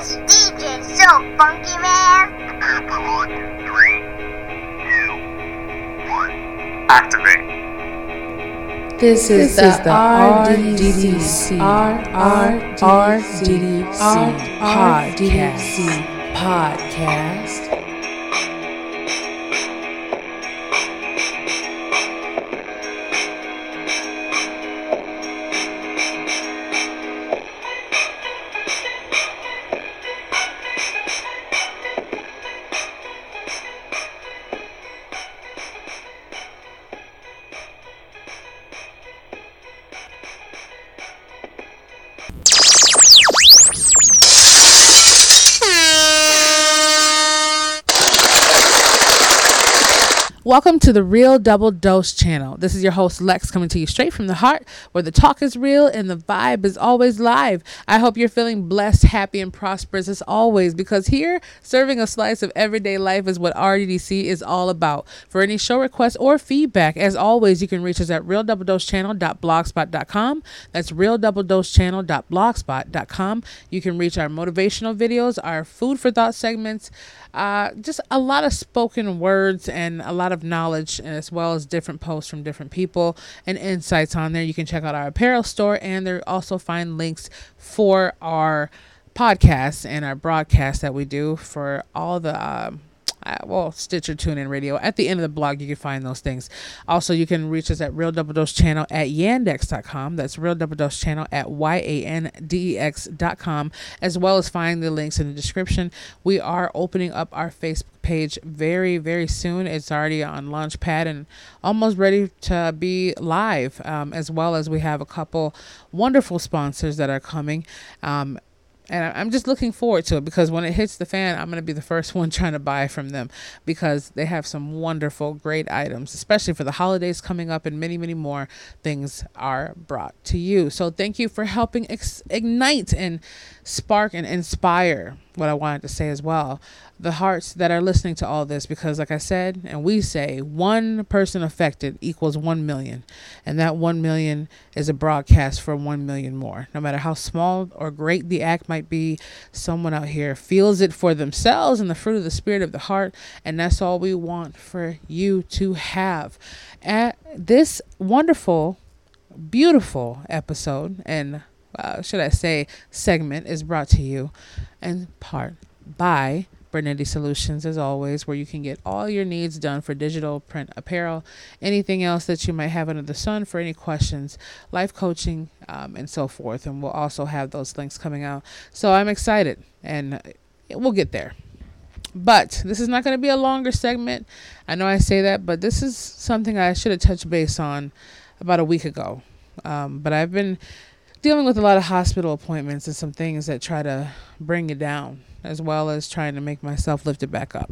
This DJ is so funky, man. Three, two, one. Activate. This is the RDDC RDDC podcast. podcast. Welcome to the Real Double Dose channel. This is your host Lex coming to you straight from the heart where the talk is real and the vibe is always live. I hope you're feeling blessed, happy, and prosperous as always because here, serving a slice of everyday life is what RDDC is all about. For any show requests or feedback, as always, you can reach us at realdoubledosechannel.blogspot.com. That's realdoubledosechannel.blogspot.com. You can reach our motivational videos, our food for thought segments, uh, just a lot of spoken words and a lot of knowledge, as well as different posts from different people and insights on there. You can check out our apparel store, and there also find links for our podcasts and our broadcasts that we do for all the. Um, uh, well, Stitcher, TuneIn Radio. At the end of the blog, you can find those things. Also, you can reach us at Real Double Dose Channel at yandex.com. That's Real Double Dose Channel at y-a-n-d-e-x.com, as well as find the links in the description. We are opening up our Facebook page very, very soon. It's already on Launchpad and almost ready to be live, um, as well as we have a couple wonderful sponsors that are coming. Um, and I'm just looking forward to it because when it hits the fan, I'm going to be the first one trying to buy from them because they have some wonderful, great items, especially for the holidays coming up and many, many more things are brought to you. So thank you for helping ex- ignite and spark and inspire what I wanted to say as well. The hearts that are listening to all this because like I said and we say one person affected equals 1 million and that 1 million is a broadcast for 1 million more. No matter how small or great the act might be someone out here feels it for themselves and the fruit of the spirit of the heart and that's all we want for you to have. At this wonderful beautiful episode and uh, should I say segment is brought to you in part by Bernetti Solutions, as always, where you can get all your needs done for digital print apparel, anything else that you might have under the sun for any questions, life coaching, um, and so forth. And we'll also have those links coming out. So I'm excited, and we'll get there. But this is not going to be a longer segment. I know I say that, but this is something I should have touched base on about a week ago. Um, but I've been dealing with a lot of hospital appointments and some things that try to bring it down as well as trying to make myself lift it back up.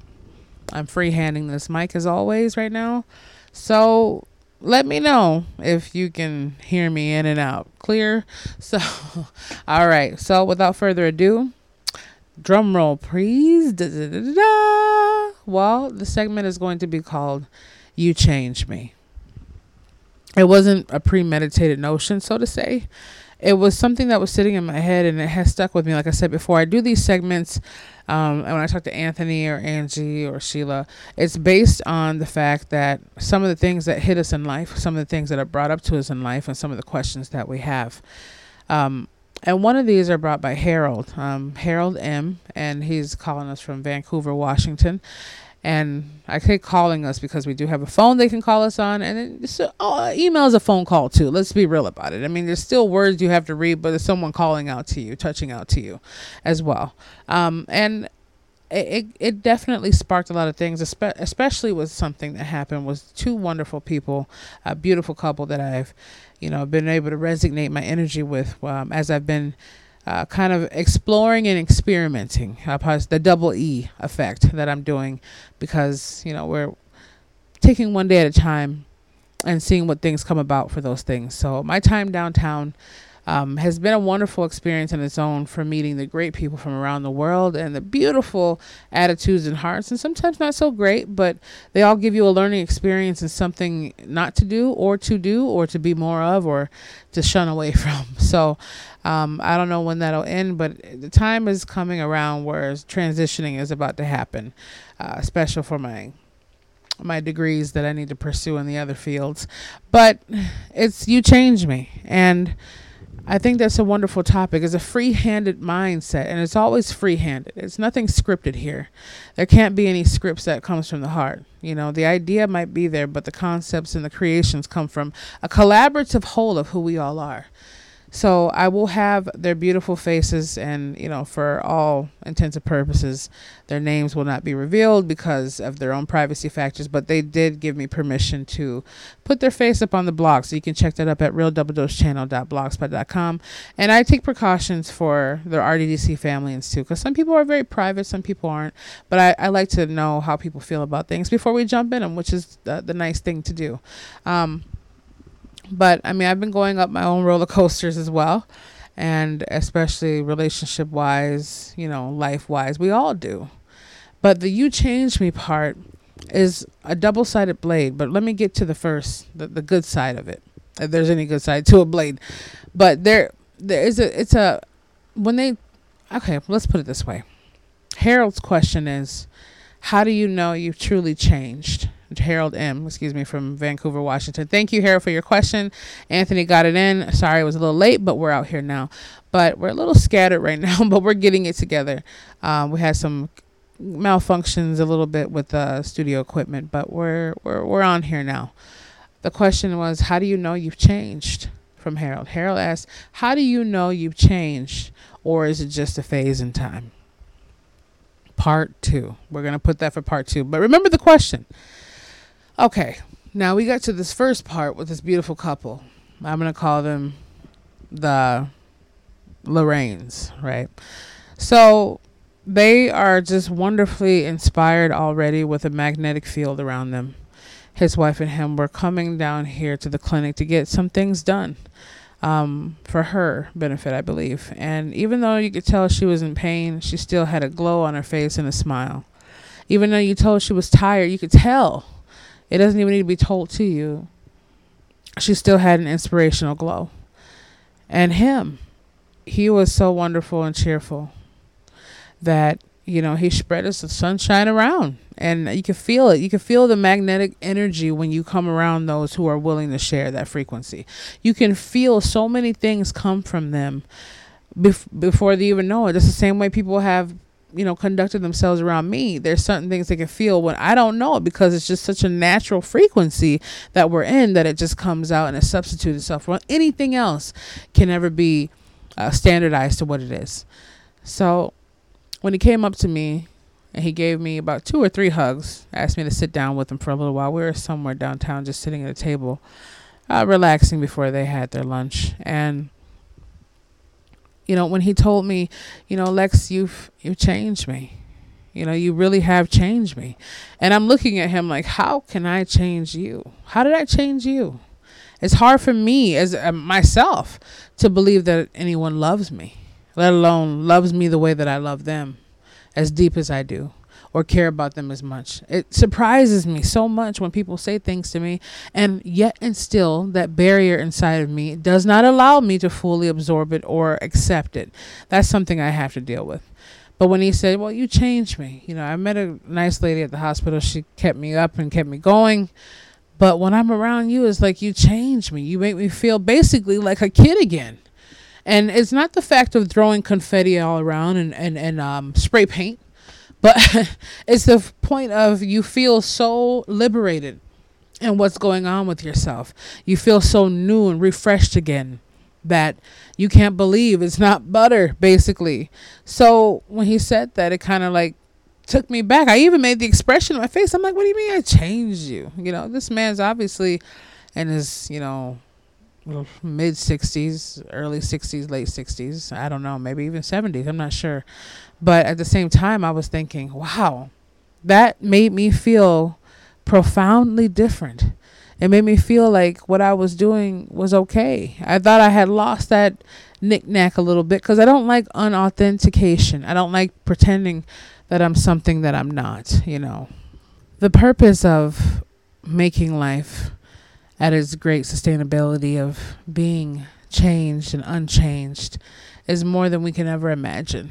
I'm free handing this mic as always right now. So let me know if you can hear me in and out. Clear? So, all right. So without further ado, drum roll, please. Da, da, da, well, the segment is going to be called You Change Me. It wasn't a premeditated notion, so to say it was something that was sitting in my head and it has stuck with me. Like I said before, I do these segments, um, and when I talk to Anthony or Angie or Sheila, it's based on the fact that some of the things that hit us in life, some of the things that are brought up to us in life, and some of the questions that we have. Um, and one of these are brought by Harold, um, Harold M, and he's calling us from Vancouver, Washington. And I say calling us because we do have a phone they can call us on, and it's, oh, email is a phone call too. Let's be real about it. I mean, there's still words you have to read, but there's someone calling out to you, touching out to you, as well. Um, and it, it definitely sparked a lot of things, especially with something that happened was two wonderful people, a beautiful couple that I've, you know, been able to resonate my energy with um, as I've been uh, kind of exploring and experimenting. Uh, the double E effect that I'm doing because, you know, we're taking one day at a time and seeing what things come about for those things. So, my time downtown um, has been a wonderful experience in its own for meeting the great people from around the world and the beautiful attitudes and hearts, and sometimes not so great, but they all give you a learning experience and something not to do or to do or to be more of or to shun away from. So um, I don't know when that'll end, but the time is coming around where transitioning is about to happen, uh, special for my my degrees that I need to pursue in the other fields. But it's you change me and I think that's a wonderful topic. It's a free-handed mindset, and it's always free-handed. It's nothing scripted here. There can't be any scripts that comes from the heart. You know, the idea might be there, but the concepts and the creations come from a collaborative whole of who we all are. So I will have their beautiful faces, and you know, for all intents and purposes, their names will not be revealed because of their own privacy factors. But they did give me permission to put their face up on the blog, so you can check that up at realdoubledosechannel.blogspot.com. And I take precautions for the RDDC families too, because some people are very private, some people aren't. But I, I like to know how people feel about things before we jump in them, which is the, the nice thing to do. Um, but I mean, I've been going up my own roller coasters as well, and especially relationship wise, you know, life wise, we all do. But the you changed me part is a double sided blade. But let me get to the first, the, the good side of it. If there's any good side to a blade, but there, there is a, it's a, when they, okay, let's put it this way. Harold's question is, how do you know you've truly changed? Harold M, excuse me, from Vancouver, Washington. Thank you, Harold, for your question. Anthony got it in. Sorry it was a little late, but we're out here now. But we're a little scattered right now, but we're getting it together. Um, we had some malfunctions a little bit with the studio equipment, but we're we're we're on here now. The question was, how do you know you've changed? From Harold. Harold asked, how do you know you've changed, or is it just a phase in time? Part two. We're gonna put that for part two. But remember the question. Okay, now we got to this first part with this beautiful couple. I'm going to call them the Lorraines, right? So they are just wonderfully inspired already with a magnetic field around them. His wife and him were coming down here to the clinic to get some things done um, for her benefit, I believe. And even though you could tell she was in pain, she still had a glow on her face and a smile. Even though you told she was tired, you could tell it doesn't even need to be told to you. She still had an inspirational glow. And him, he was so wonderful and cheerful that, you know, he spread us the sunshine around. And you can feel it. You can feel the magnetic energy when you come around those who are willing to share that frequency. You can feel so many things come from them bef- before they even know it. It's the same way people have you know, conducted themselves around me, there's certain things they can feel when I don't know it because it's just such a natural frequency that we're in that it just comes out and it substitutes itself. for anything else can never be uh, standardized to what it is. So when he came up to me and he gave me about two or three hugs, asked me to sit down with him for a little while. We were somewhere downtown just sitting at a table, uh, relaxing before they had their lunch. And you know, when he told me, you know, Lex, you've you've changed me. You know, you really have changed me. And I'm looking at him like, how can I change you? How did I change you? It's hard for me as uh, myself to believe that anyone loves me, let alone loves me the way that I love them, as deep as I do or care about them as much. It surprises me so much when people say things to me, and yet and still, that barrier inside of me does not allow me to fully absorb it or accept it. That's something I have to deal with. But when he said, Well, you changed me, you know, I met a nice lady at the hospital. She kept me up and kept me going. But when I'm around you, it's like you change me. You make me feel basically like a kid again. And it's not the fact of throwing confetti all around and, and, and um, spray paint but it's the point of you feel so liberated in what's going on with yourself. You feel so new and refreshed again that you can't believe it's not butter, basically. So when he said that, it kind of like took me back. I even made the expression on my face. I'm like, what do you mean I changed you? You know, this man's obviously in his, you know, mid 60s, early 60s, late 60s. I don't know, maybe even 70s. I'm not sure. But at the same time, I was thinking, wow, that made me feel profoundly different. It made me feel like what I was doing was okay. I thought I had lost that knick-knack a little bit because I don't like unauthentication. I don't like pretending that I'm something that I'm not, you know. The purpose of making life at its great sustainability of being changed and unchanged is more than we can ever imagine.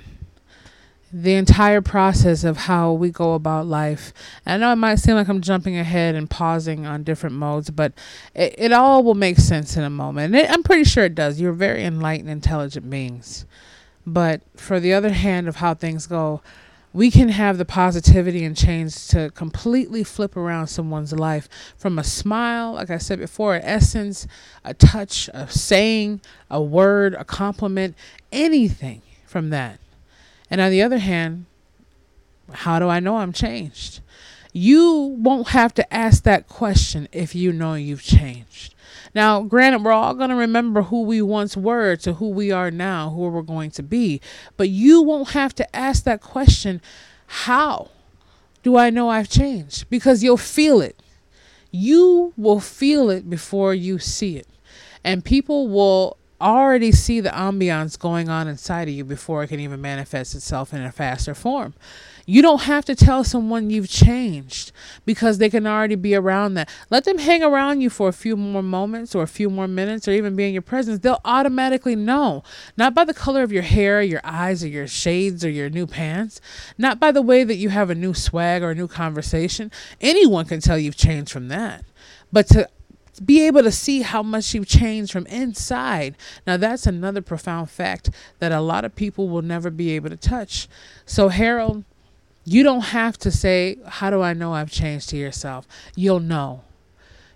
The entire process of how we go about life. I know it might seem like I'm jumping ahead and pausing on different modes, but it, it all will make sense in a moment. It, I'm pretty sure it does. You're very enlightened, intelligent beings. But for the other hand of how things go, we can have the positivity and change to completely flip around someone's life from a smile, like I said before, an essence, a touch, a saying, a word, a compliment, anything from that. And on the other hand, how do I know I'm changed? You won't have to ask that question if you know you've changed. Now, granted, we're all going to remember who we once were to who we are now, who we're going to be. But you won't have to ask that question, how do I know I've changed? Because you'll feel it. You will feel it before you see it. And people will already see the ambiance going on inside of you before it can even manifest itself in a faster form. You don't have to tell someone you've changed because they can already be around that. Let them hang around you for a few more moments or a few more minutes or even be in your presence. They'll automatically know. Not by the color of your hair, your eyes, or your shades, or your new pants. Not by the way that you have a new swag or a new conversation. Anyone can tell you've changed from that. But to be able to see how much you've changed from inside. Now, that's another profound fact that a lot of people will never be able to touch. So, Harold, you don't have to say, How do I know I've changed to yourself? You'll know.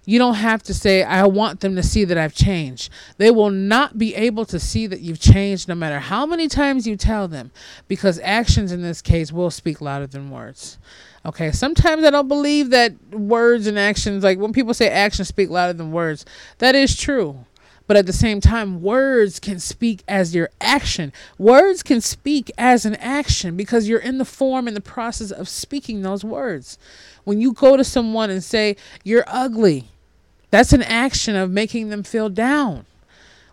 You don't have to say, I want them to see that I've changed. They will not be able to see that you've changed no matter how many times you tell them, because actions in this case will speak louder than words. Okay, sometimes I don't believe that words and actions, like when people say actions speak louder than words, that is true. But at the same time, words can speak as your action. Words can speak as an action because you're in the form and the process of speaking those words. When you go to someone and say, You're ugly, that's an action of making them feel down.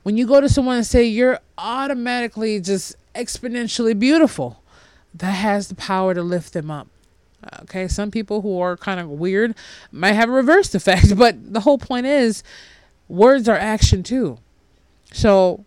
When you go to someone and say, You're automatically just exponentially beautiful, that has the power to lift them up. Okay, some people who are kind of weird might have a reversed effect, but the whole point is words are action too. So,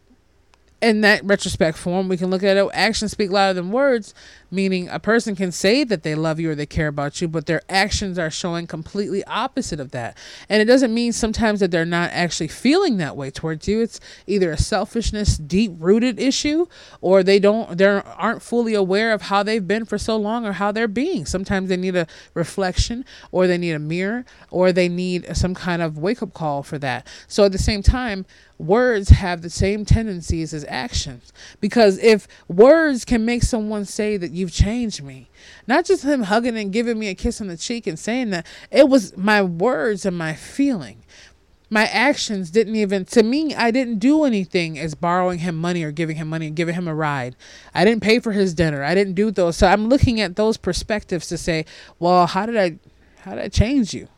in that retrospect form, we can look at it actions speak louder than words meaning a person can say that they love you or they care about you, but their actions are showing completely opposite of that. And it doesn't mean sometimes that they're not actually feeling that way towards you. It's either a selfishness, deep rooted issue, or they don't they aren't fully aware of how they've been for so long or how they're being. Sometimes they need a reflection or they need a mirror or they need some kind of wake up call for that. So at the same time, words have the same tendencies as actions because if words can make someone say that you've changed me. Not just him hugging and giving me a kiss on the cheek and saying that. It was my words and my feeling. My actions didn't even to me i didn't do anything as borrowing him money or giving him money and giving him a ride. I didn't pay for his dinner. I didn't do those. So i'm looking at those perspectives to say well how did i how did i change you?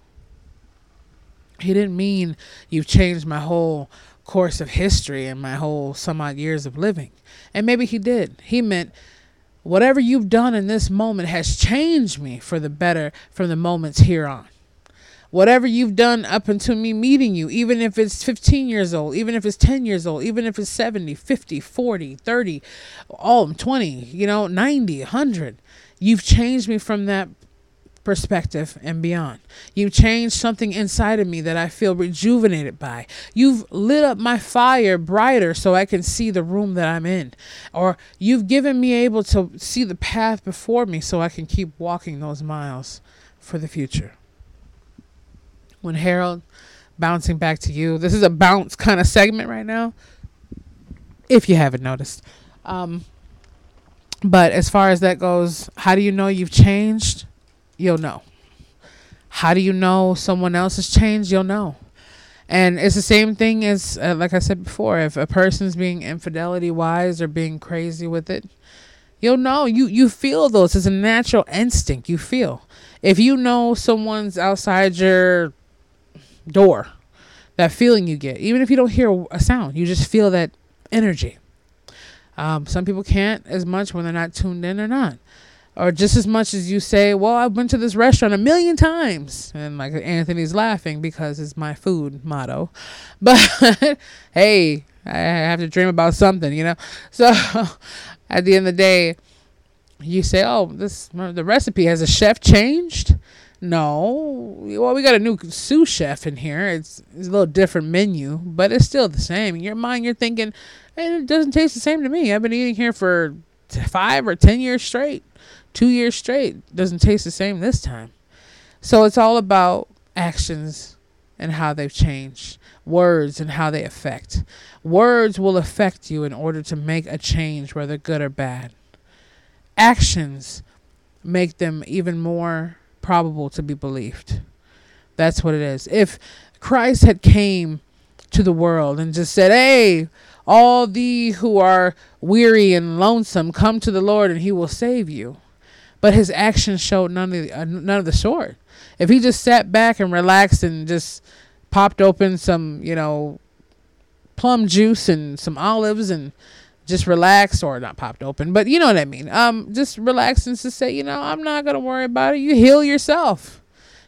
He didn't mean you've changed my whole course of history and my whole some odd years of living. And maybe he did. He meant whatever you've done in this moment has changed me for the better from the moments here on. Whatever you've done up until me meeting you, even if it's 15 years old, even if it's 10 years old, even if it's 70, 50, 40, 30, all 20, you know, 90, 100, you've changed me from that perspective and beyond. You've changed something inside of me that I feel rejuvenated by. You've lit up my fire brighter so I can see the room that I'm in. Or you've given me able to see the path before me so I can keep walking those miles for the future. When Harold bouncing back to you, this is a bounce kind of segment right now. If you haven't noticed. Um but as far as that goes, how do you know you've changed? You'll know. How do you know someone else has changed? You'll know. And it's the same thing as, uh, like I said before, if a person's being infidelity wise or being crazy with it, you'll know. You you feel those. It's a natural instinct. You feel. If you know someone's outside your door, that feeling you get, even if you don't hear a sound, you just feel that energy. Um, some people can't as much when they're not tuned in or not. Or just as much as you say, well, I've been to this restaurant a million times. And like Anthony's laughing because it's my food motto. But hey, I have to dream about something, you know? So at the end of the day, you say, oh, this the recipe has a chef changed? No. Well, we got a new sous chef in here. It's, it's a little different menu, but it's still the same. In your mind, you're thinking, hey, it doesn't taste the same to me. I've been eating here for five or ten years straight two years straight doesn't taste the same this time. So it's all about actions and how they've changed, words and how they affect. Words will affect you in order to make a change, whether good or bad. Actions make them even more probable to be believed. That's what it is. If Christ had came to the world and just said, "Hey, all thee who are weary and lonesome, come to the Lord and he will save you." but his actions showed none of the, uh, none of the sort. If he just sat back and relaxed and just popped open some, you know, plum juice and some olives and just relaxed or not popped open, but you know what I mean. Um, just relax and just say, you know, I'm not gonna worry about it. You heal yourself.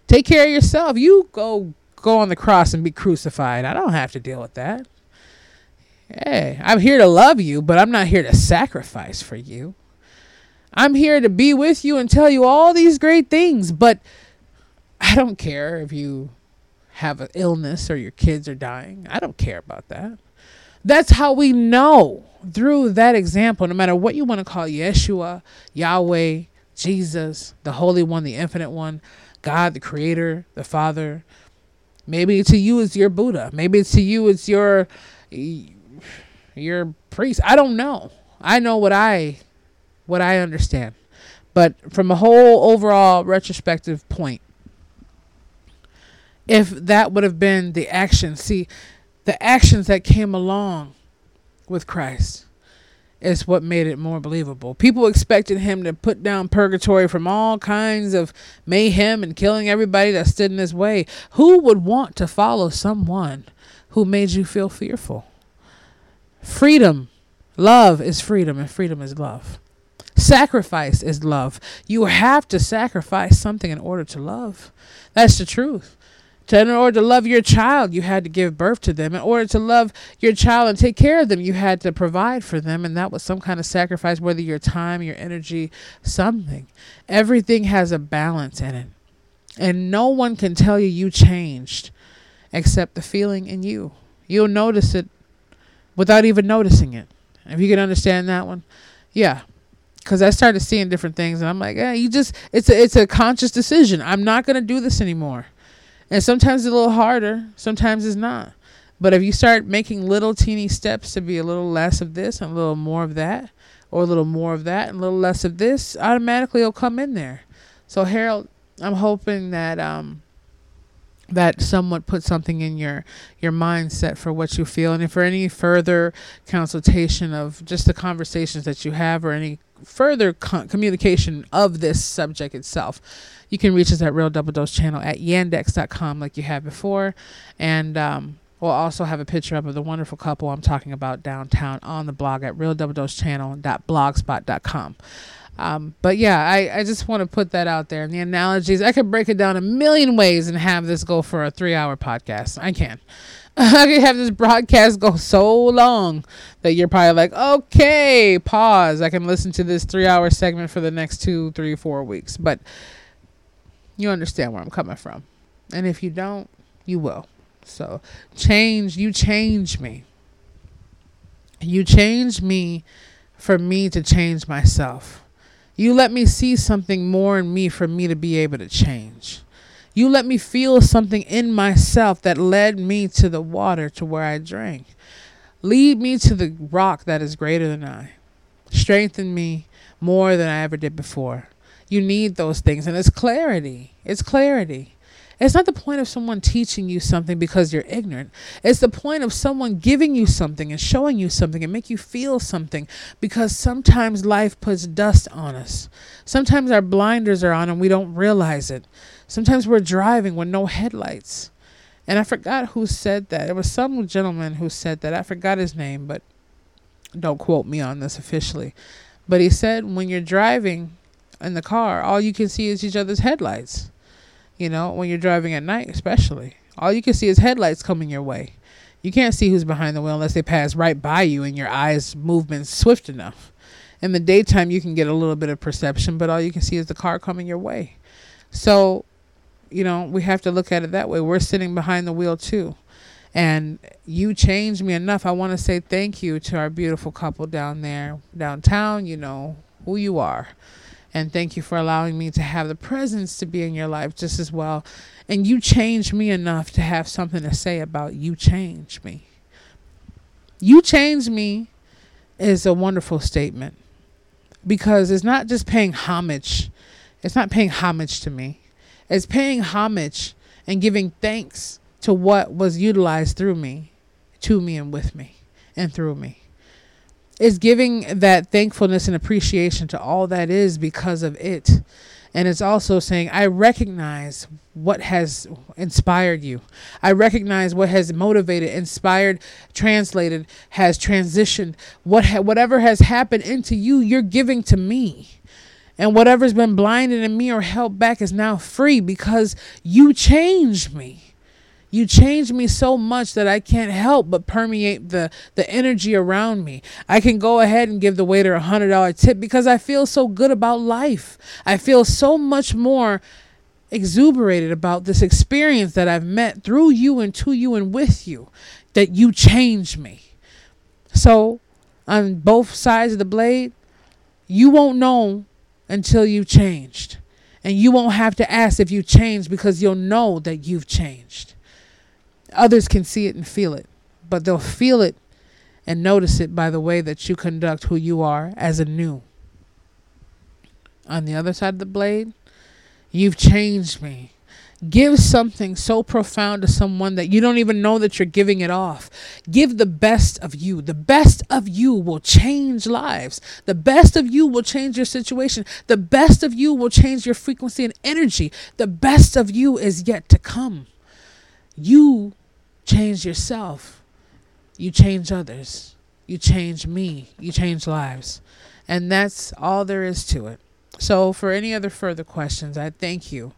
Take care of yourself. You go go on the cross and be crucified. I don't have to deal with that. Hey, I'm here to love you, but I'm not here to sacrifice for you. I'm here to be with you and tell you all these great things, but I don't care if you have an illness or your kids are dying. I don't care about that. That's how we know through that example, no matter what you want to call Yeshua, Yahweh, Jesus, the Holy One, the Infinite One, God, the Creator, the Father. Maybe to you it's your Buddha. Maybe to you it's your your priest. I don't know. I know what I what I understand. But from a whole overall retrospective point, if that would have been the action, see, the actions that came along with Christ is what made it more believable. People expected him to put down purgatory from all kinds of mayhem and killing everybody that stood in his way. Who would want to follow someone who made you feel fearful? Freedom, love is freedom, and freedom is love. Sacrifice is love. You have to sacrifice something in order to love. That's the truth. To, in order to love your child, you had to give birth to them. In order to love your child and take care of them, you had to provide for them. And that was some kind of sacrifice, whether your time, your energy, something. Everything has a balance in it. And no one can tell you you changed except the feeling in you. You'll notice it without even noticing it. If you can understand that one, yeah because I started seeing different things, and I'm like, yeah, you just it's a it's a conscious decision. I'm not gonna do this anymore, and sometimes it's a little harder, sometimes it's not. But if you start making little teeny steps to be a little less of this and a little more of that, or a little more of that and a little less of this, automatically it'll come in there. So Harold, I'm hoping that um that somewhat put something in your your mindset for what you feel and if for any further consultation of just the conversations that you have or any further con- communication of this subject itself, you can reach us at Real Double Dose Channel at yandex.com like you have before. And um, we'll also have a picture up of the wonderful couple I'm talking about downtown on the blog at realdoubledosechannel.blogspot.com. Um, but yeah, I, I just want to put that out there. And the analogies, I could break it down a million ways and have this go for a three hour podcast. I can. I can have this broadcast go so long that you're probably like, okay, pause. I can listen to this three hour segment for the next two, three, four weeks. But you understand where I'm coming from. And if you don't, you will. So change, you change me. You change me for me to change myself. You let me see something more in me for me to be able to change. You let me feel something in myself that led me to the water to where I drank. Lead me to the rock that is greater than I. Strengthen me more than I ever did before. You need those things, and it's clarity. It's clarity. It's not the point of someone teaching you something because you're ignorant. It's the point of someone giving you something and showing you something and make you feel something because sometimes life puts dust on us. Sometimes our blinders are on and we don't realize it. Sometimes we're driving with no headlights. And I forgot who said that. It was some gentleman who said that. I forgot his name, but don't quote me on this officially. But he said when you're driving in the car, all you can see is each other's headlights. You know, when you're driving at night, especially, all you can see is headlights coming your way. You can't see who's behind the wheel unless they pass right by you and your eyes movement swift enough. In the daytime, you can get a little bit of perception, but all you can see is the car coming your way. So, you know, we have to look at it that way. We're sitting behind the wheel too. And you changed me enough. I want to say thank you to our beautiful couple down there, downtown. You know who you are. And thank you for allowing me to have the presence to be in your life just as well. And you changed me enough to have something to say about you changed me. You changed me is a wonderful statement because it's not just paying homage. It's not paying homage to me. It's paying homage and giving thanks to what was utilized through me, to me, and with me, and through me is giving that thankfulness and appreciation to all that is because of it. And it's also saying, I recognize what has inspired you. I recognize what has motivated, inspired, translated, has transitioned. What ha- whatever has happened into you, you're giving to me. And whatever's been blinded in me or held back is now free because you changed me. You change me so much that I can't help but permeate the, the energy around me. I can go ahead and give the waiter a hundred dollar tip because I feel so good about life. I feel so much more exuberated about this experience that I've met through you and to you and with you that you changed me. So on both sides of the blade, you won't know until you've changed. And you won't have to ask if you changed because you'll know that you've changed others can see it and feel it, but they'll feel it and notice it by the way that you conduct who you are as a new. On the other side of the blade, you've changed me. Give something so profound to someone that you don't even know that you're giving it off. Give the best of you. The best of you will change lives. The best of you will change your situation. The best of you will change your frequency and energy. The best of you is yet to come. You change yourself, you change others. You change me. You change lives. And that's all there is to it. So, for any other further questions, I thank you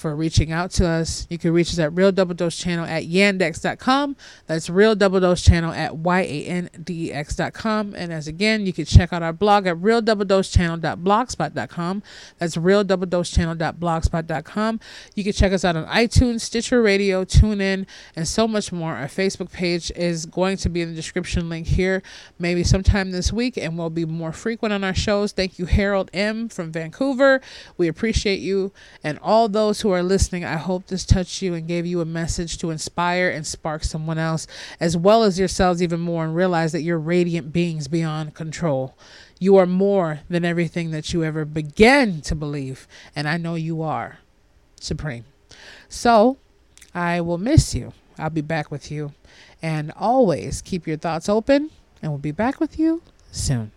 for reaching out to us. You can reach us at Real Double Dose Channel at yandex.com. That's Real Double Dose Channel at Y-A-N-D-E-X.com. And as again, you can check out our blog at Real Double Dose Channel.blogspot.com. That's Real Double Dose Channel.blogspot.com. You can check us out on iTunes, Stitcher Radio, TuneIn, and so much more. Our Facebook page is going to be in the description link here, maybe sometime this week, and we'll be more frequent on our shows. Thank you, Harold M. from Vancouver. We appreciate you and all those are listening. I hope this touched you and gave you a message to inspire and spark someone else, as well as yourselves even more, and realize that you're radiant beings beyond control. You are more than everything that you ever began to believe, and I know you are supreme. So, I will miss you. I'll be back with you. And always keep your thoughts open, and we'll be back with you soon.